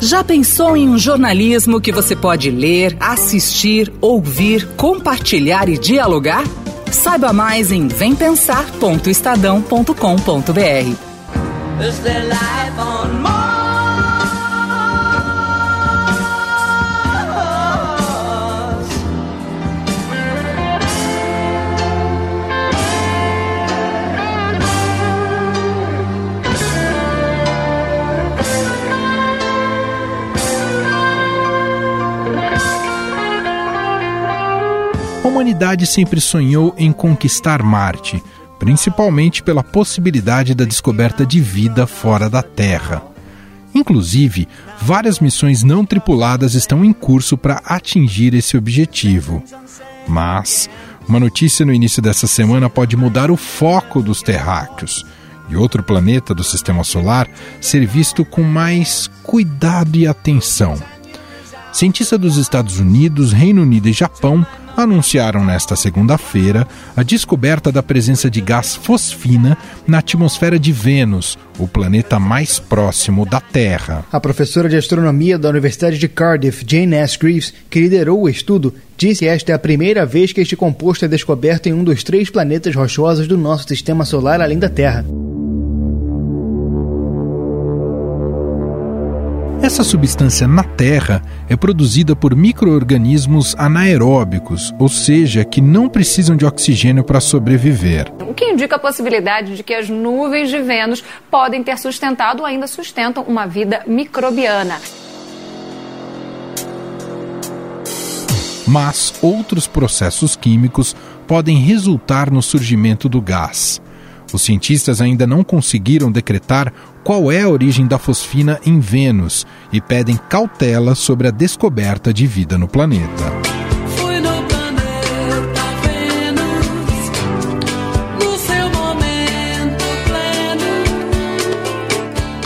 Já pensou em um jornalismo que você pode ler, assistir, ouvir, compartilhar e dialogar? Saiba mais em vempensar.estadão.com.br. A humanidade sempre sonhou em conquistar Marte, principalmente pela possibilidade da descoberta de vida fora da Terra. Inclusive, várias missões não tripuladas estão em curso para atingir esse objetivo. Mas uma notícia no início dessa semana pode mudar o foco dos terráqueos e outro planeta do sistema solar ser visto com mais cuidado e atenção. Cientistas dos Estados Unidos, Reino Unido e Japão anunciaram nesta segunda-feira a descoberta da presença de gás fosfina na atmosfera de Vênus, o planeta mais próximo da Terra. A professora de astronomia da Universidade de Cardiff, Jane S. Greaves, que liderou o estudo, disse esta é a primeira vez que este composto é descoberto em um dos três planetas rochosos do nosso sistema solar além da Terra. Essa substância na Terra é produzida por microorganismos anaeróbicos, ou seja, que não precisam de oxigênio para sobreviver. O que indica a possibilidade de que as nuvens de Vênus podem ter sustentado ou ainda sustentam uma vida microbiana. Mas outros processos químicos podem resultar no surgimento do gás. Os cientistas ainda não conseguiram decretar qual é a origem da fosfina em Vênus e pedem cautela sobre a descoberta de vida no planeta.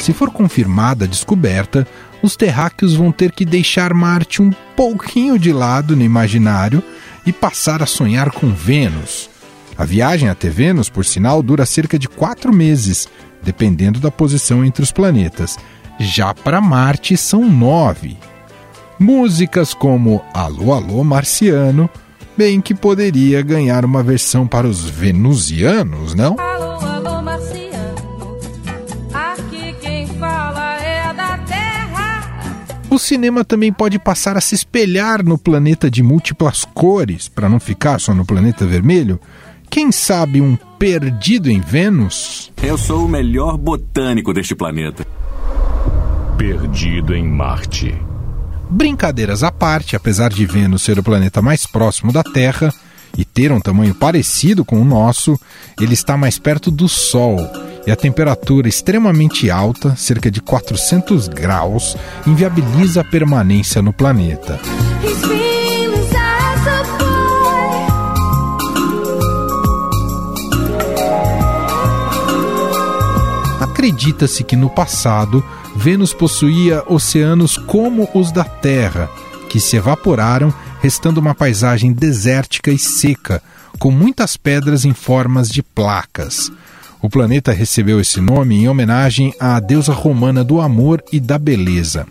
Se for confirmada a descoberta, os terráqueos vão ter que deixar Marte um pouquinho de lado no imaginário e passar a sonhar com Vênus. A viagem até Vênus, por sinal, dura cerca de quatro meses, dependendo da posição entre os planetas. Já para Marte são nove. Músicas como Alô Alô Marciano, bem que poderia ganhar uma versão para os venusianos, não? Alô, alô, Marciano, aqui quem fala é da Terra. O cinema também pode passar a se espelhar no planeta de múltiplas cores, para não ficar só no planeta vermelho. Quem sabe um perdido em Vênus? Eu sou o melhor botânico deste planeta. Perdido em Marte. Brincadeiras à parte, apesar de Vênus ser o planeta mais próximo da Terra e ter um tamanho parecido com o nosso, ele está mais perto do Sol e a temperatura extremamente alta, cerca de 400 graus, inviabiliza a permanência no planeta. Acredita-se que no passado Vênus possuía oceanos como os da Terra, que se evaporaram, restando uma paisagem desértica e seca, com muitas pedras em formas de placas. O planeta recebeu esse nome em homenagem à deusa romana do amor e da beleza.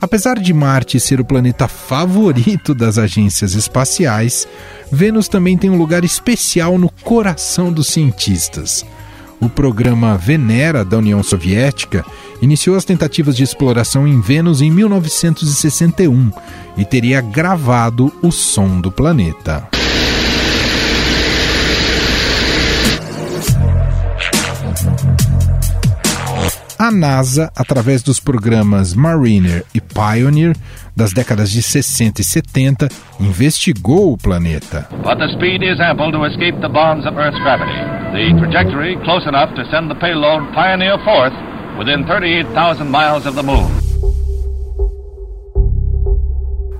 Apesar de Marte ser o planeta favorito das agências espaciais, Vênus também tem um lugar especial no coração dos cientistas. O programa Venera da União Soviética iniciou as tentativas de exploração em Vênus em 1961 e teria gravado o som do planeta. A NASA, através dos programas Mariner e Pioneer das décadas de 60 e 70, investigou o planeta. But the speed is ample to escape the bonds of Earth's gravity. The trajectory close enough to send the payload Pioneer forth within 38,000 miles of the moon.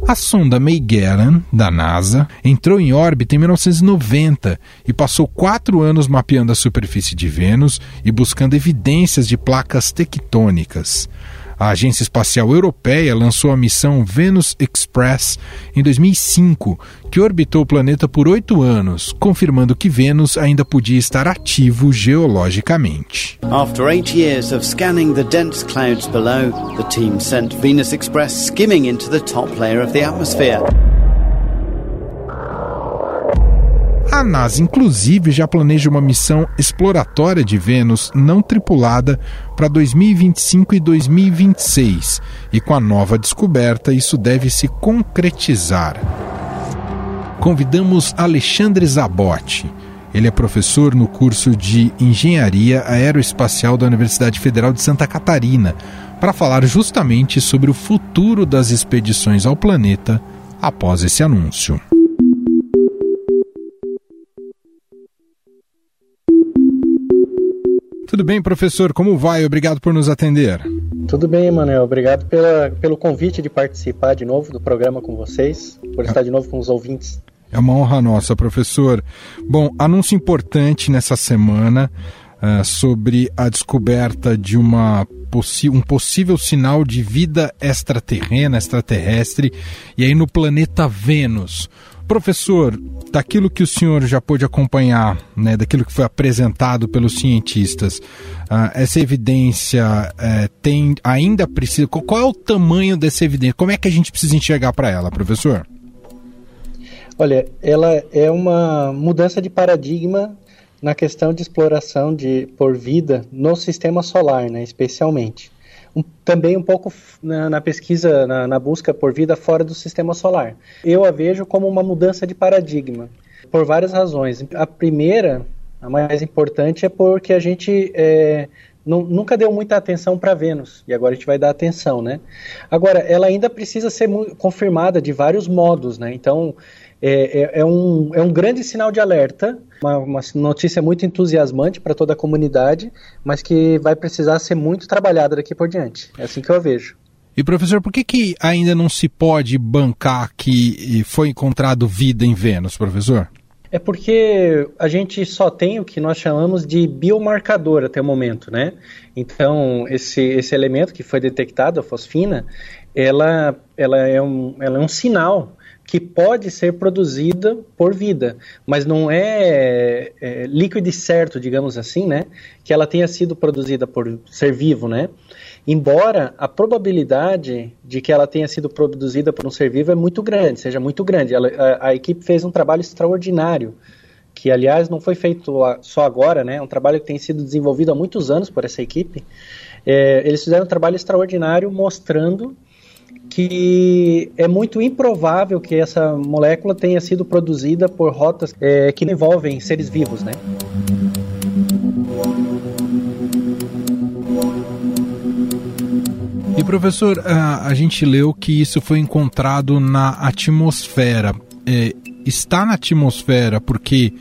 A sonda Magellan, da NASA, entrou em órbita em 1990 e passou quatro anos mapeando a superfície de Vênus e buscando evidências de placas tectônicas. A Agência Espacial Europeia lançou a missão Venus Express em 2005, que orbitou o planeta por oito anos, confirmando que Vênus ainda podia estar ativo geologicamente. After eight years of scanning the dense clouds below, the team sent Venus Express skimming into the top layer of the atmosphere. A NASA, inclusive, já planeja uma missão exploratória de Vênus não tripulada para 2025 e 2026. E com a nova descoberta, isso deve se concretizar. Convidamos Alexandre Zabotti. Ele é professor no curso de Engenharia Aeroespacial da Universidade Federal de Santa Catarina, para falar justamente sobre o futuro das expedições ao planeta após esse anúncio. Tudo bem, professor? Como vai? Obrigado por nos atender. Tudo bem, Emanuel. Obrigado pela, pelo convite de participar de novo do programa com vocês, por estar de novo com os ouvintes. É uma honra nossa, professor. Bom, anúncio importante nessa semana uh, sobre a descoberta de uma um possível sinal de vida extraterrena, extraterrestre, e aí no planeta Vênus. Professor, daquilo que o senhor já pôde acompanhar, né, daquilo que foi apresentado pelos cientistas, uh, essa evidência uh, tem ainda precisa. Qual é o tamanho dessa evidência? Como é que a gente precisa enxergar para ela, professor? Olha, ela é uma mudança de paradigma na questão de exploração de por vida no sistema solar, né, especialmente um, também um pouco na, na pesquisa, na, na, busca por vida fora do sistema solar. Eu a vejo como uma mudança de paradigma, por várias razões. A primeira, a mais importante, é porque a gente é, nunca deu muita atenção para Vênus, e agora a gente vai dar atenção, né? Agora, ela ainda precisa ser confirmada de vários modos, né? Então, é, é, é, um, é um grande sinal de alerta, uma, uma notícia muito entusiasmante para toda a comunidade, mas que vai precisar ser muito trabalhada daqui por diante. É assim que eu vejo. E professor, por que, que ainda não se pode bancar que foi encontrado vida em Vênus, professor? É porque a gente só tem o que nós chamamos de biomarcador até o momento, né? Então, esse, esse elemento que foi detectado, a fosfina, ela, ela, é, um, ela é um sinal que pode ser produzida por vida, mas não é, é líquido certo, digamos assim, né? Que ela tenha sido produzida por ser vivo, né? Embora a probabilidade de que ela tenha sido produzida por um ser vivo é muito grande, seja muito grande. Ela, a, a equipe fez um trabalho extraordinário que aliás não foi feito só agora, né? É um trabalho que tem sido desenvolvido há muitos anos por essa equipe. É, eles fizeram um trabalho extraordinário mostrando que é muito improvável que essa molécula tenha sido produzida por rotas é, que envolvem seres vivos, né? E professor, a, a gente leu que isso foi encontrado na atmosfera. É, está na atmosfera porque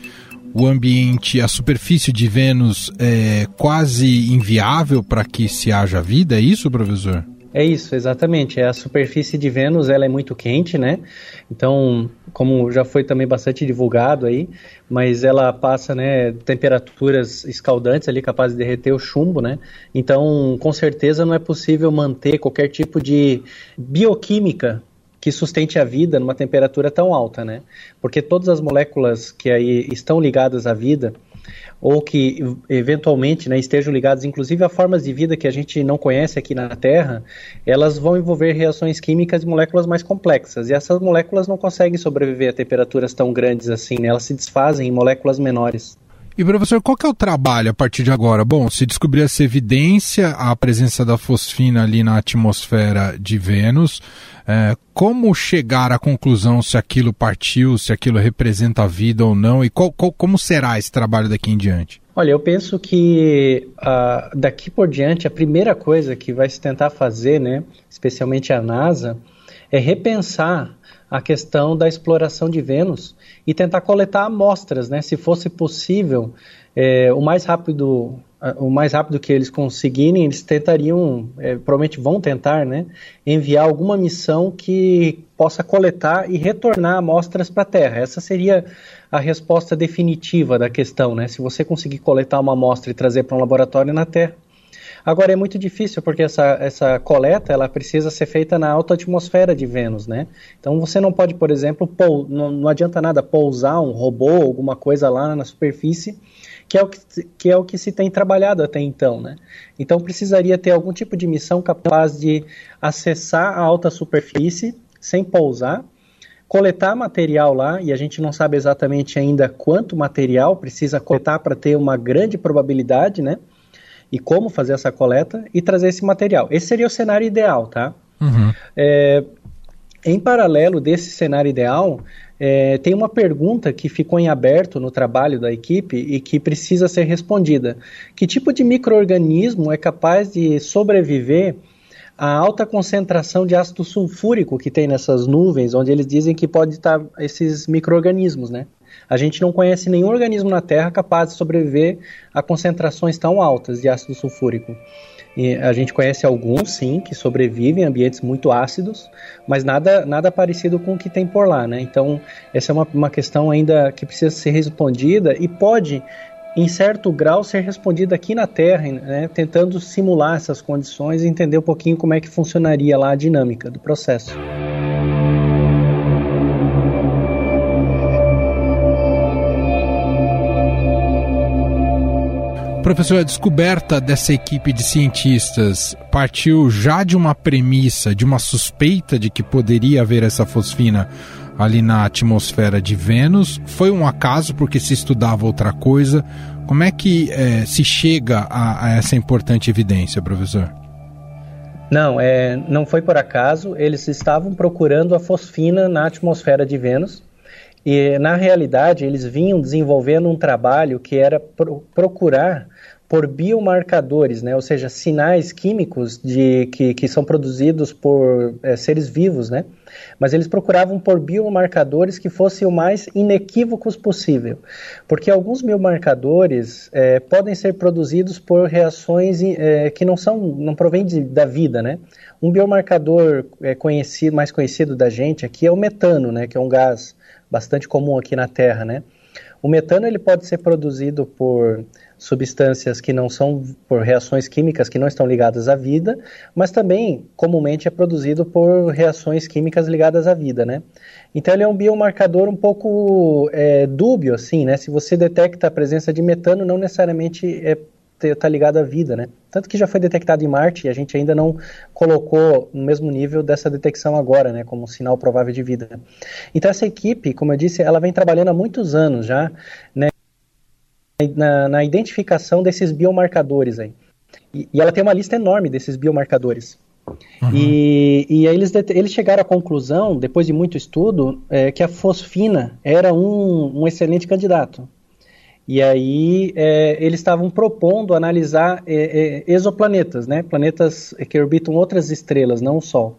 o ambiente, a superfície de Vênus é quase inviável para que se haja vida, é isso, professor? É isso, exatamente. A superfície de Vênus ela é muito quente, né? Então, como já foi também bastante divulgado aí, mas ela passa, né, temperaturas escaldantes ali, capazes de derreter o chumbo, né? Então, com certeza não é possível manter qualquer tipo de bioquímica que sustente a vida numa temperatura tão alta, né? Porque todas as moléculas que aí estão ligadas à vida, ou que eventualmente né, estejam ligados inclusive a formas de vida que a gente não conhece aqui na Terra, elas vão envolver reações químicas de moléculas mais complexas. E essas moléculas não conseguem sobreviver a temperaturas tão grandes assim, né? elas se desfazem em moléculas menores. E professor, qual que é o trabalho a partir de agora? Bom, se descobrir essa evidência, a presença da fosfina ali na atmosfera de Vênus, é, como chegar à conclusão se aquilo partiu, se aquilo representa a vida ou não, e qual, qual, como será esse trabalho daqui em diante? Olha, eu penso que uh, daqui por diante a primeira coisa que vai se tentar fazer, né, especialmente a NASA, é repensar a questão da exploração de Vênus e tentar coletar amostras, né? Se fosse possível, é, o mais rápido o mais rápido que eles conseguirem, eles tentariam, é, provavelmente vão tentar, né, enviar alguma missão que possa coletar e retornar amostras para a Terra. Essa seria a resposta definitiva da questão, né? Se você conseguir coletar uma amostra e trazer para um laboratório na Terra, Agora é muito difícil porque essa, essa coleta ela precisa ser feita na alta atmosfera de Vênus, né? Então você não pode, por exemplo, pou, não, não adianta nada pousar um robô, alguma coisa lá na superfície, que é o que, que é o que se tem trabalhado até então, né? Então precisaria ter algum tipo de missão capaz de acessar a alta superfície sem pousar coletar material lá, e a gente não sabe exatamente ainda quanto material precisa coletar para ter uma grande probabilidade, né? E como fazer essa coleta e trazer esse material. Esse seria o cenário ideal, tá? Uhum. É, em paralelo desse cenário ideal, é, tem uma pergunta que ficou em aberto no trabalho da equipe e que precisa ser respondida. Que tipo de microorganismo é capaz de sobreviver a alta concentração de ácido sulfúrico que tem nessas nuvens, onde eles dizem que pode estar esses micro-organismos, né? A gente não conhece nenhum organismo na Terra capaz de sobreviver a concentrações tão altas de ácido sulfúrico. E a gente conhece alguns, sim, que sobrevivem em ambientes muito ácidos, mas nada, nada parecido com o que tem por lá, né? Então, essa é uma, uma questão ainda que precisa ser respondida e pode em certo grau, ser respondida aqui na Terra, né, tentando simular essas condições e entender um pouquinho como é que funcionaria lá a dinâmica do processo. Professor, a descoberta dessa equipe de cientistas partiu já de uma premissa, de uma suspeita de que poderia haver essa fosfina ali na atmosfera de Vênus? Foi um acaso porque se estudava outra coisa? Como é que é, se chega a, a, essa importante evidência, professor? Não, é, não foi por acaso. Eles estavam procurando a fosfina na atmosfera de Vênus e, na realidade, eles vinham desenvolvendo um trabalho que era pro, procurar por biomarcadores, né? ou seja, sinais químicos de, que, que são produzidos por é, seres vivos, né? mas eles procuravam por biomarcadores que fossem o mais inequívocos possível, porque alguns biomarcadores é, podem ser produzidos por reações é, que não são, não provêm de, da vida, né? Um biomarcador conhecido, mais conhecido da gente aqui é o metano, né? Que é um gás bastante comum aqui na Terra, né? O metano ele pode ser produzido por substâncias que não são por reações químicas que não estão ligadas à vida, mas também comumente é produzido por reações químicas ligadas à vida, né? Então ele é um biomarcador um pouco é, dúbio, assim, né? Se você detecta a presença de metano, não necessariamente é está ligado à vida, né? Tanto que já foi detectado em Marte e a gente ainda não colocou no mesmo nível dessa detecção agora, né? Como um sinal provável de vida. Então essa equipe, como eu disse, ela vem trabalhando há muitos anos já, né? na, na identificação desses biomarcadores aí. E, e, ela tem uma lista enorme desses biomarcadores. Uhum. E, e aí eles, eles chegaram à conclusão, depois de muito estudo, é, que a fosfina era um, um excelente candidato. E aí é, eles estavam propondo analisar é, é, exoplanetas, né? planetas que orbitam outras estrelas, não o Sol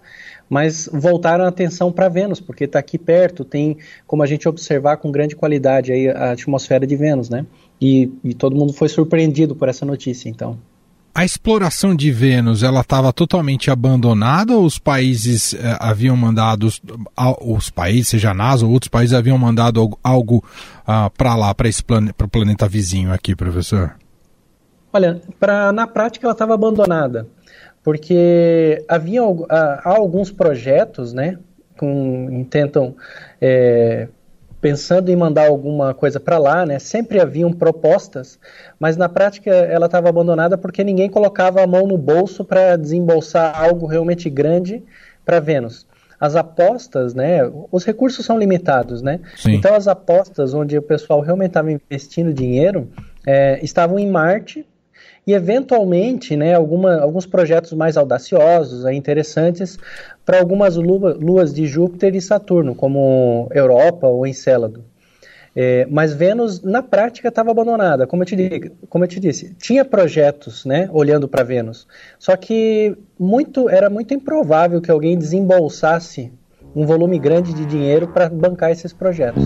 mas voltaram a atenção para Vênus, porque está aqui perto, tem como a gente observar com grande qualidade aí a atmosfera de Vênus, né? E, e todo mundo foi surpreendido por essa notícia, então. A exploração de Vênus, ela estava totalmente abandonada ou os países eh, haviam mandado, os países, seja a NASA ou outros países, haviam mandado algo, algo ah, para lá, para esse plane, planeta vizinho aqui, professor? Olha, pra, na prática ela estava abandonada porque havia há alguns projetos, né, com, intentam é, pensando em mandar alguma coisa para lá, né? Sempre haviam propostas, mas na prática ela estava abandonada porque ninguém colocava a mão no bolso para desembolsar algo realmente grande para Vênus. As apostas, né? Os recursos são limitados, né? Sim. Então as apostas onde o pessoal realmente estava investindo dinheiro é, estavam em Marte e eventualmente, né, alguma, alguns projetos mais audaciosos, é, interessantes, para algumas lua, luas de Júpiter e Saturno, como Europa ou Encélado. É, mas Vênus, na prática, estava abandonada, como eu, te, como eu te disse. Tinha projetos né, olhando para Vênus, só que muito, era muito improvável que alguém desembolsasse um volume grande de dinheiro para bancar esses projetos.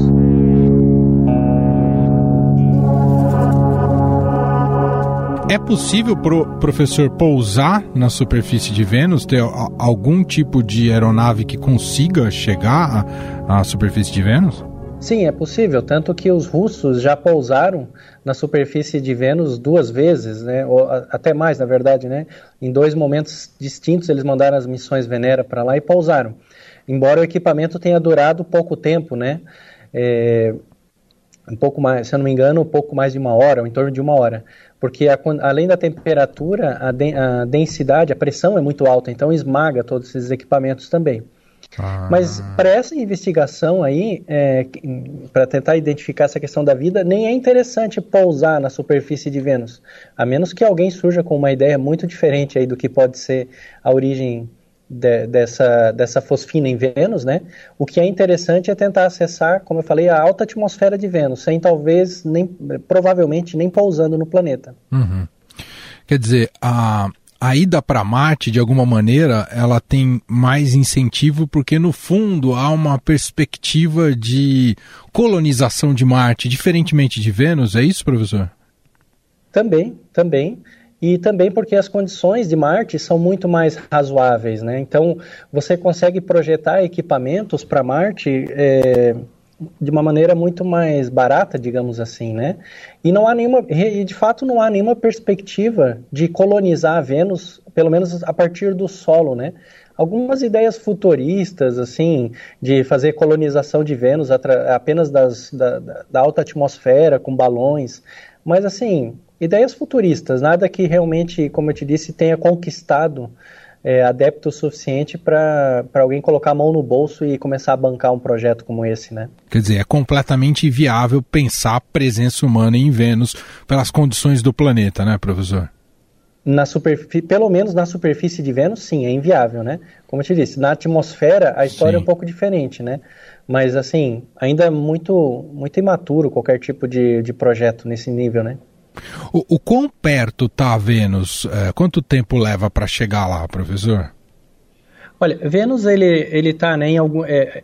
É possível pro professor pousar na superfície de Vênus, ter algum tipo de aeronave que consiga chegar à, superfície de Vênus? Sim, é possível, tanto que os russos já pousaram na superfície de Vênus duas vezes, né? Ou até mais, na verdade, né? Em dois momentos distintos eles mandaram as missões Venera para lá e pousaram. Embora o equipamento tenha durado pouco tempo, né? É, um pouco mais, se eu não me engano, um pouco mais de uma hora, ou em torno de uma hora, porque a, além da temperatura, a, de, a densidade, a pressão é muito alta, então esmaga todos esses equipamentos também. Ah. Mas para essa investigação aí, é, para tentar identificar essa questão da vida, nem é interessante pousar na superfície de Vênus, a menos que alguém surja com uma ideia muito diferente aí do que pode ser a origem de, dessa, dessa fosfina em Vênus, né? O que é interessante é tentar acessar, como eu falei, a alta atmosfera de Vênus, sem talvez, nem, provavelmente, nem pousando no planeta. Uhum. Quer dizer, a a ida para Marte, de alguma maneira, ela tem mais incentivo porque, no fundo, há uma perspectiva de colonização de Marte, diferentemente de Vênus, é isso, professor? Também, também. E também porque as condições de Marte são muito mais razoáveis, né? Então, você consegue projetar equipamentos para Marte é, de uma maneira muito mais barata, digamos assim, né? E não há nenhuma, e de fato não há nenhuma perspectiva de colonizar Vênus, pelo menos a partir do solo, né? Algumas ideias futuristas, assim, de fazer colonização de Vênus apenas das, da, da alta atmosfera, com balões, mas assim, ideias futuristas, nada que realmente, como eu te disse, tenha conquistado é, adepto suficiente para alguém colocar a mão no bolso e começar a bancar um projeto como esse, né? Quer dizer, é completamente inviável pensar a presença humana em Vênus pelas condições do planeta, né, professor? Na superfície, pelo menos na superfície de Vênus, sim, é inviável, né? Como eu te disse, na atmosfera a história sim. é um pouco diferente, né? Mas, assim, ainda é muito, muito imaturo qualquer tipo de, de projeto nesse nível, né? O, o quão perto está Vênus? É, quanto tempo leva para chegar lá, professor? Olha, Vênus ele ele está né, em algum é,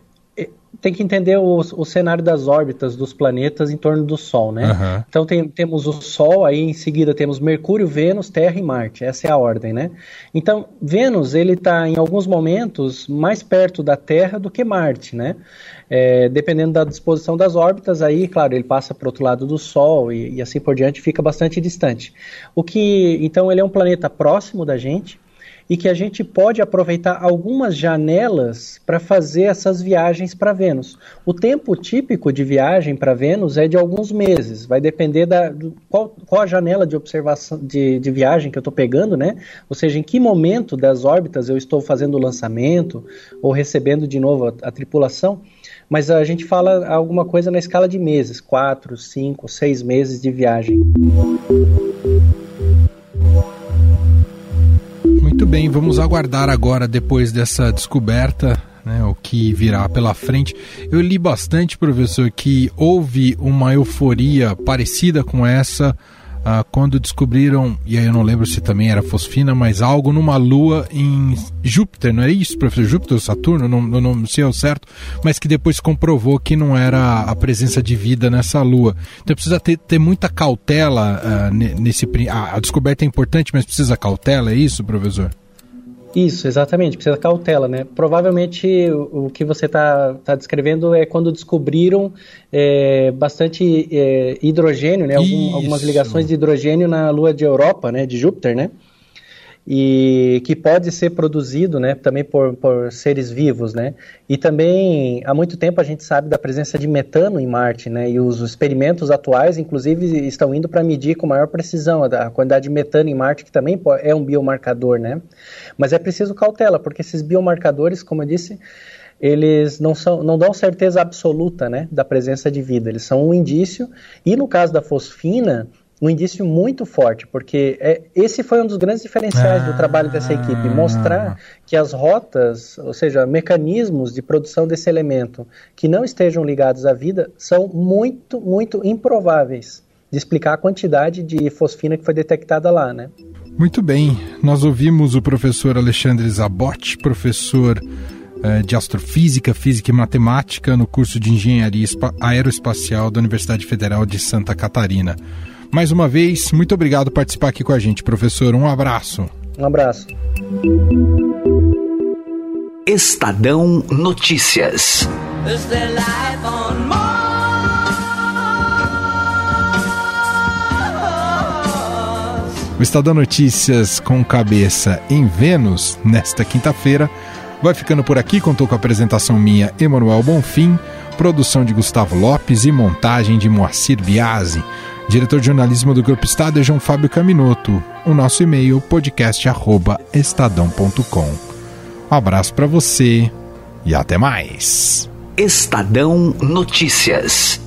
tem que entender o, o, cenário das órbitas dos planetas em torno do Sol, né? Uhum. Então tem, temos o Sol, aí em seguida temos Mercúrio, Vênus, Terra e Marte. Essa é a ordem, né? Então Vênus ele está em alguns momentos mais perto da Terra do que Marte, né? É, dependendo da disposição das órbitas, aí, claro, ele passa para o outro lado do Sol e, e, assim por diante, fica bastante distante. O que, então, ele é um planeta próximo da gente e que a gente pode aproveitar algumas janelas para fazer essas viagens para Vênus. O tempo típico de viagem para Vênus é de alguns meses, vai depender da do, qual, qual a janela de observação de, de viagem que eu estou pegando, né? Ou seja, em que momento das órbitas eu estou fazendo o lançamento ou recebendo de novo a, a tripulação mas a gente fala alguma coisa na escala de meses, quatro, cinco, seis meses de viagem. Vamos aguardar agora, depois dessa descoberta, né, o que virá pela frente. Eu li bastante, professor, que houve uma euforia parecida com essa ah, quando descobriram, e aí eu não lembro se também era fosfina, mas algo numa lua em Júpiter, não é isso, professor? Júpiter ou Saturno, não, não, não sei ao certo, mas que depois comprovou que não era a presença de vida nessa lua. Então precisa ter, ter muita cautela uh, nesse. Ah, a descoberta é importante, mas precisa cautela, é isso, professor? Isso, exatamente, precisa cautela, né? Provavelmente o, o que você está tá descrevendo é quando descobriram é, bastante é, hidrogênio, né? Algum, algumas ligações de hidrogênio na Lua de Europa, né? De Júpiter, né? E que pode ser produzido né, também por, por, seres vivos. Né? E também, há muito tempo, a gente sabe da presença de metano em Marte, né? e os experimentos atuais, inclusive, estão indo para medir com maior precisão a, quantidade de metano em Marte, que também é um biomarcador. Né? Mas é preciso cautela, porque esses biomarcadores, como eu disse, eles não, são, não dão certeza absoluta né, da presença de vida, eles são um indício, e no caso da fosfina, um indício muito forte, porque é, esse foi um dos grandes diferenciais ah, do trabalho dessa equipe, mostrar que as rotas, ou seja, mecanismos de produção desse elemento que não estejam ligados à vida, são muito, muito improváveis de explicar a quantidade de fosfina que foi detectada lá, né? Muito bem, nós ouvimos o professor Alexandre Zabot, professor eh, de Astrofísica, Física e Matemática no curso de Engenharia Aeroespacial da Universidade Federal de Santa Catarina. Mais uma vez, muito obrigado por participar aqui com a gente, professor. Um abraço. Um abraço. Estadão Notícias. O Estadão Notícias com cabeça em Vênus, nesta quinta-feira, vai ficando por aqui. Contou com a apresentação minha, Emanuel Bonfim, produção de Gustavo Lopes e montagem de Moacir Biasi. Diretor de jornalismo do Grupo Estado é João Fábio Caminoto. O nosso e-mail podcast@estadão.com. Um abraço para você e até mais. Estadão Notícias.